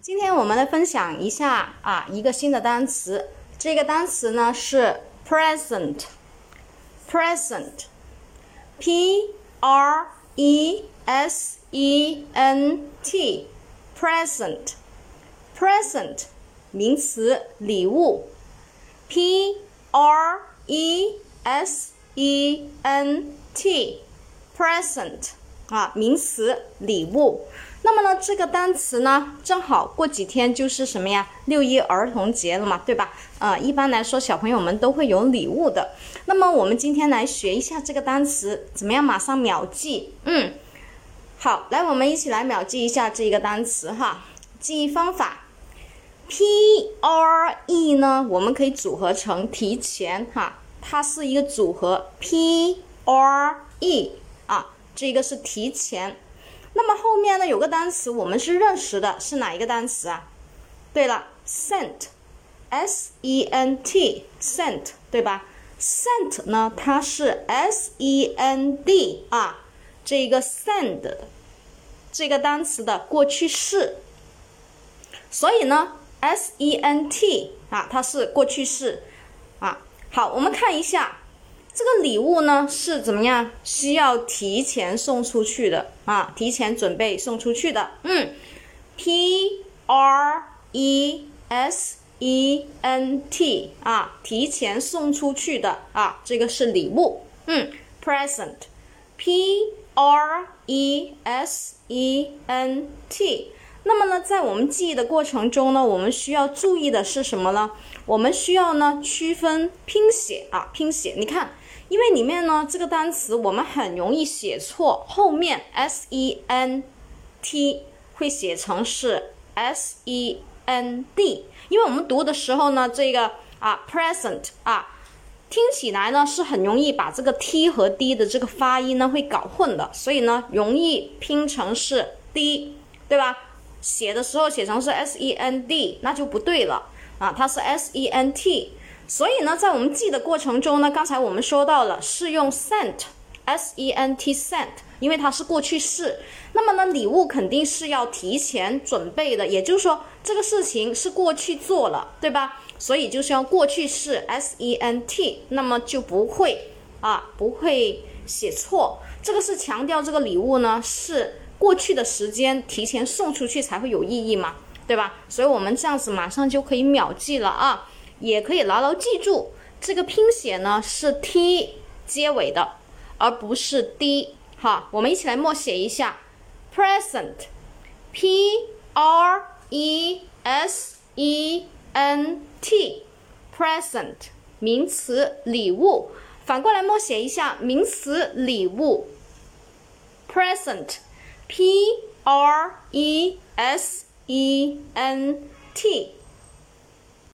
今天我们来分享一下啊一个新的单词，这个单词呢是 present，present，p r e s e n t，present，present，名词，礼物，p r e s e n t，present。啊，名词礼物。那么呢，这个单词呢，正好过几天就是什么呀？六一儿童节了嘛，对吧？呃，一般来说，小朋友们都会有礼物的。那么我们今天来学一下这个单词，怎么样？马上秒记。嗯，好，来，我们一起来秒记一下这个单词哈。记忆方法，P R E 呢，我们可以组合成提前哈，它是一个组合，P R E 啊。这个是提前，那么后面呢有个单词我们是认识的，是哪一个单词啊？对了，sent，s e n t，sent，对吧？sent 呢它是 s e n d 啊，这个 send 这个单词的过去式，所以呢 s e n t 啊它是过去式啊。好，我们看一下。这个礼物呢是怎么样？需要提前送出去的啊，提前准备送出去的。嗯，P R E S E N T 啊，提前送出去的啊，这个是礼物。嗯，present，P R E S E N T。那么呢，在我们记忆的过程中呢，我们需要注意的是什么呢？我们需要呢区分拼写啊，拼写。你看。因为里面呢，这个单词我们很容易写错，后面 s e n t 会写成是 s e n d，因为我们读的时候呢，这个啊 present 啊，听起来呢是很容易把这个 t 和 d 的这个发音呢会搞混的，所以呢容易拼成是 d，对吧？写的时候写成是 s e n d，那就不对了啊，它是 s e n t。所以呢，在我们记的过程中呢，刚才我们说到了是用 sent，s e n t sent，因为它是过去式。那么呢，礼物肯定是要提前准备的，也就是说这个事情是过去做了，对吧？所以就是要过去式 s e n t，那么就不会啊，不会写错。这个是强调这个礼物呢是过去的时间提前送出去才会有意义嘛，对吧？所以我们这样子马上就可以秒记了啊。也可以牢牢记住，这个拼写呢是 t 结尾的，而不是 d。哈，我们一起来默写一下：present，p r e s e n t，present，名词，礼物。反过来默写一下名词礼物 present：present，p r e s e n t。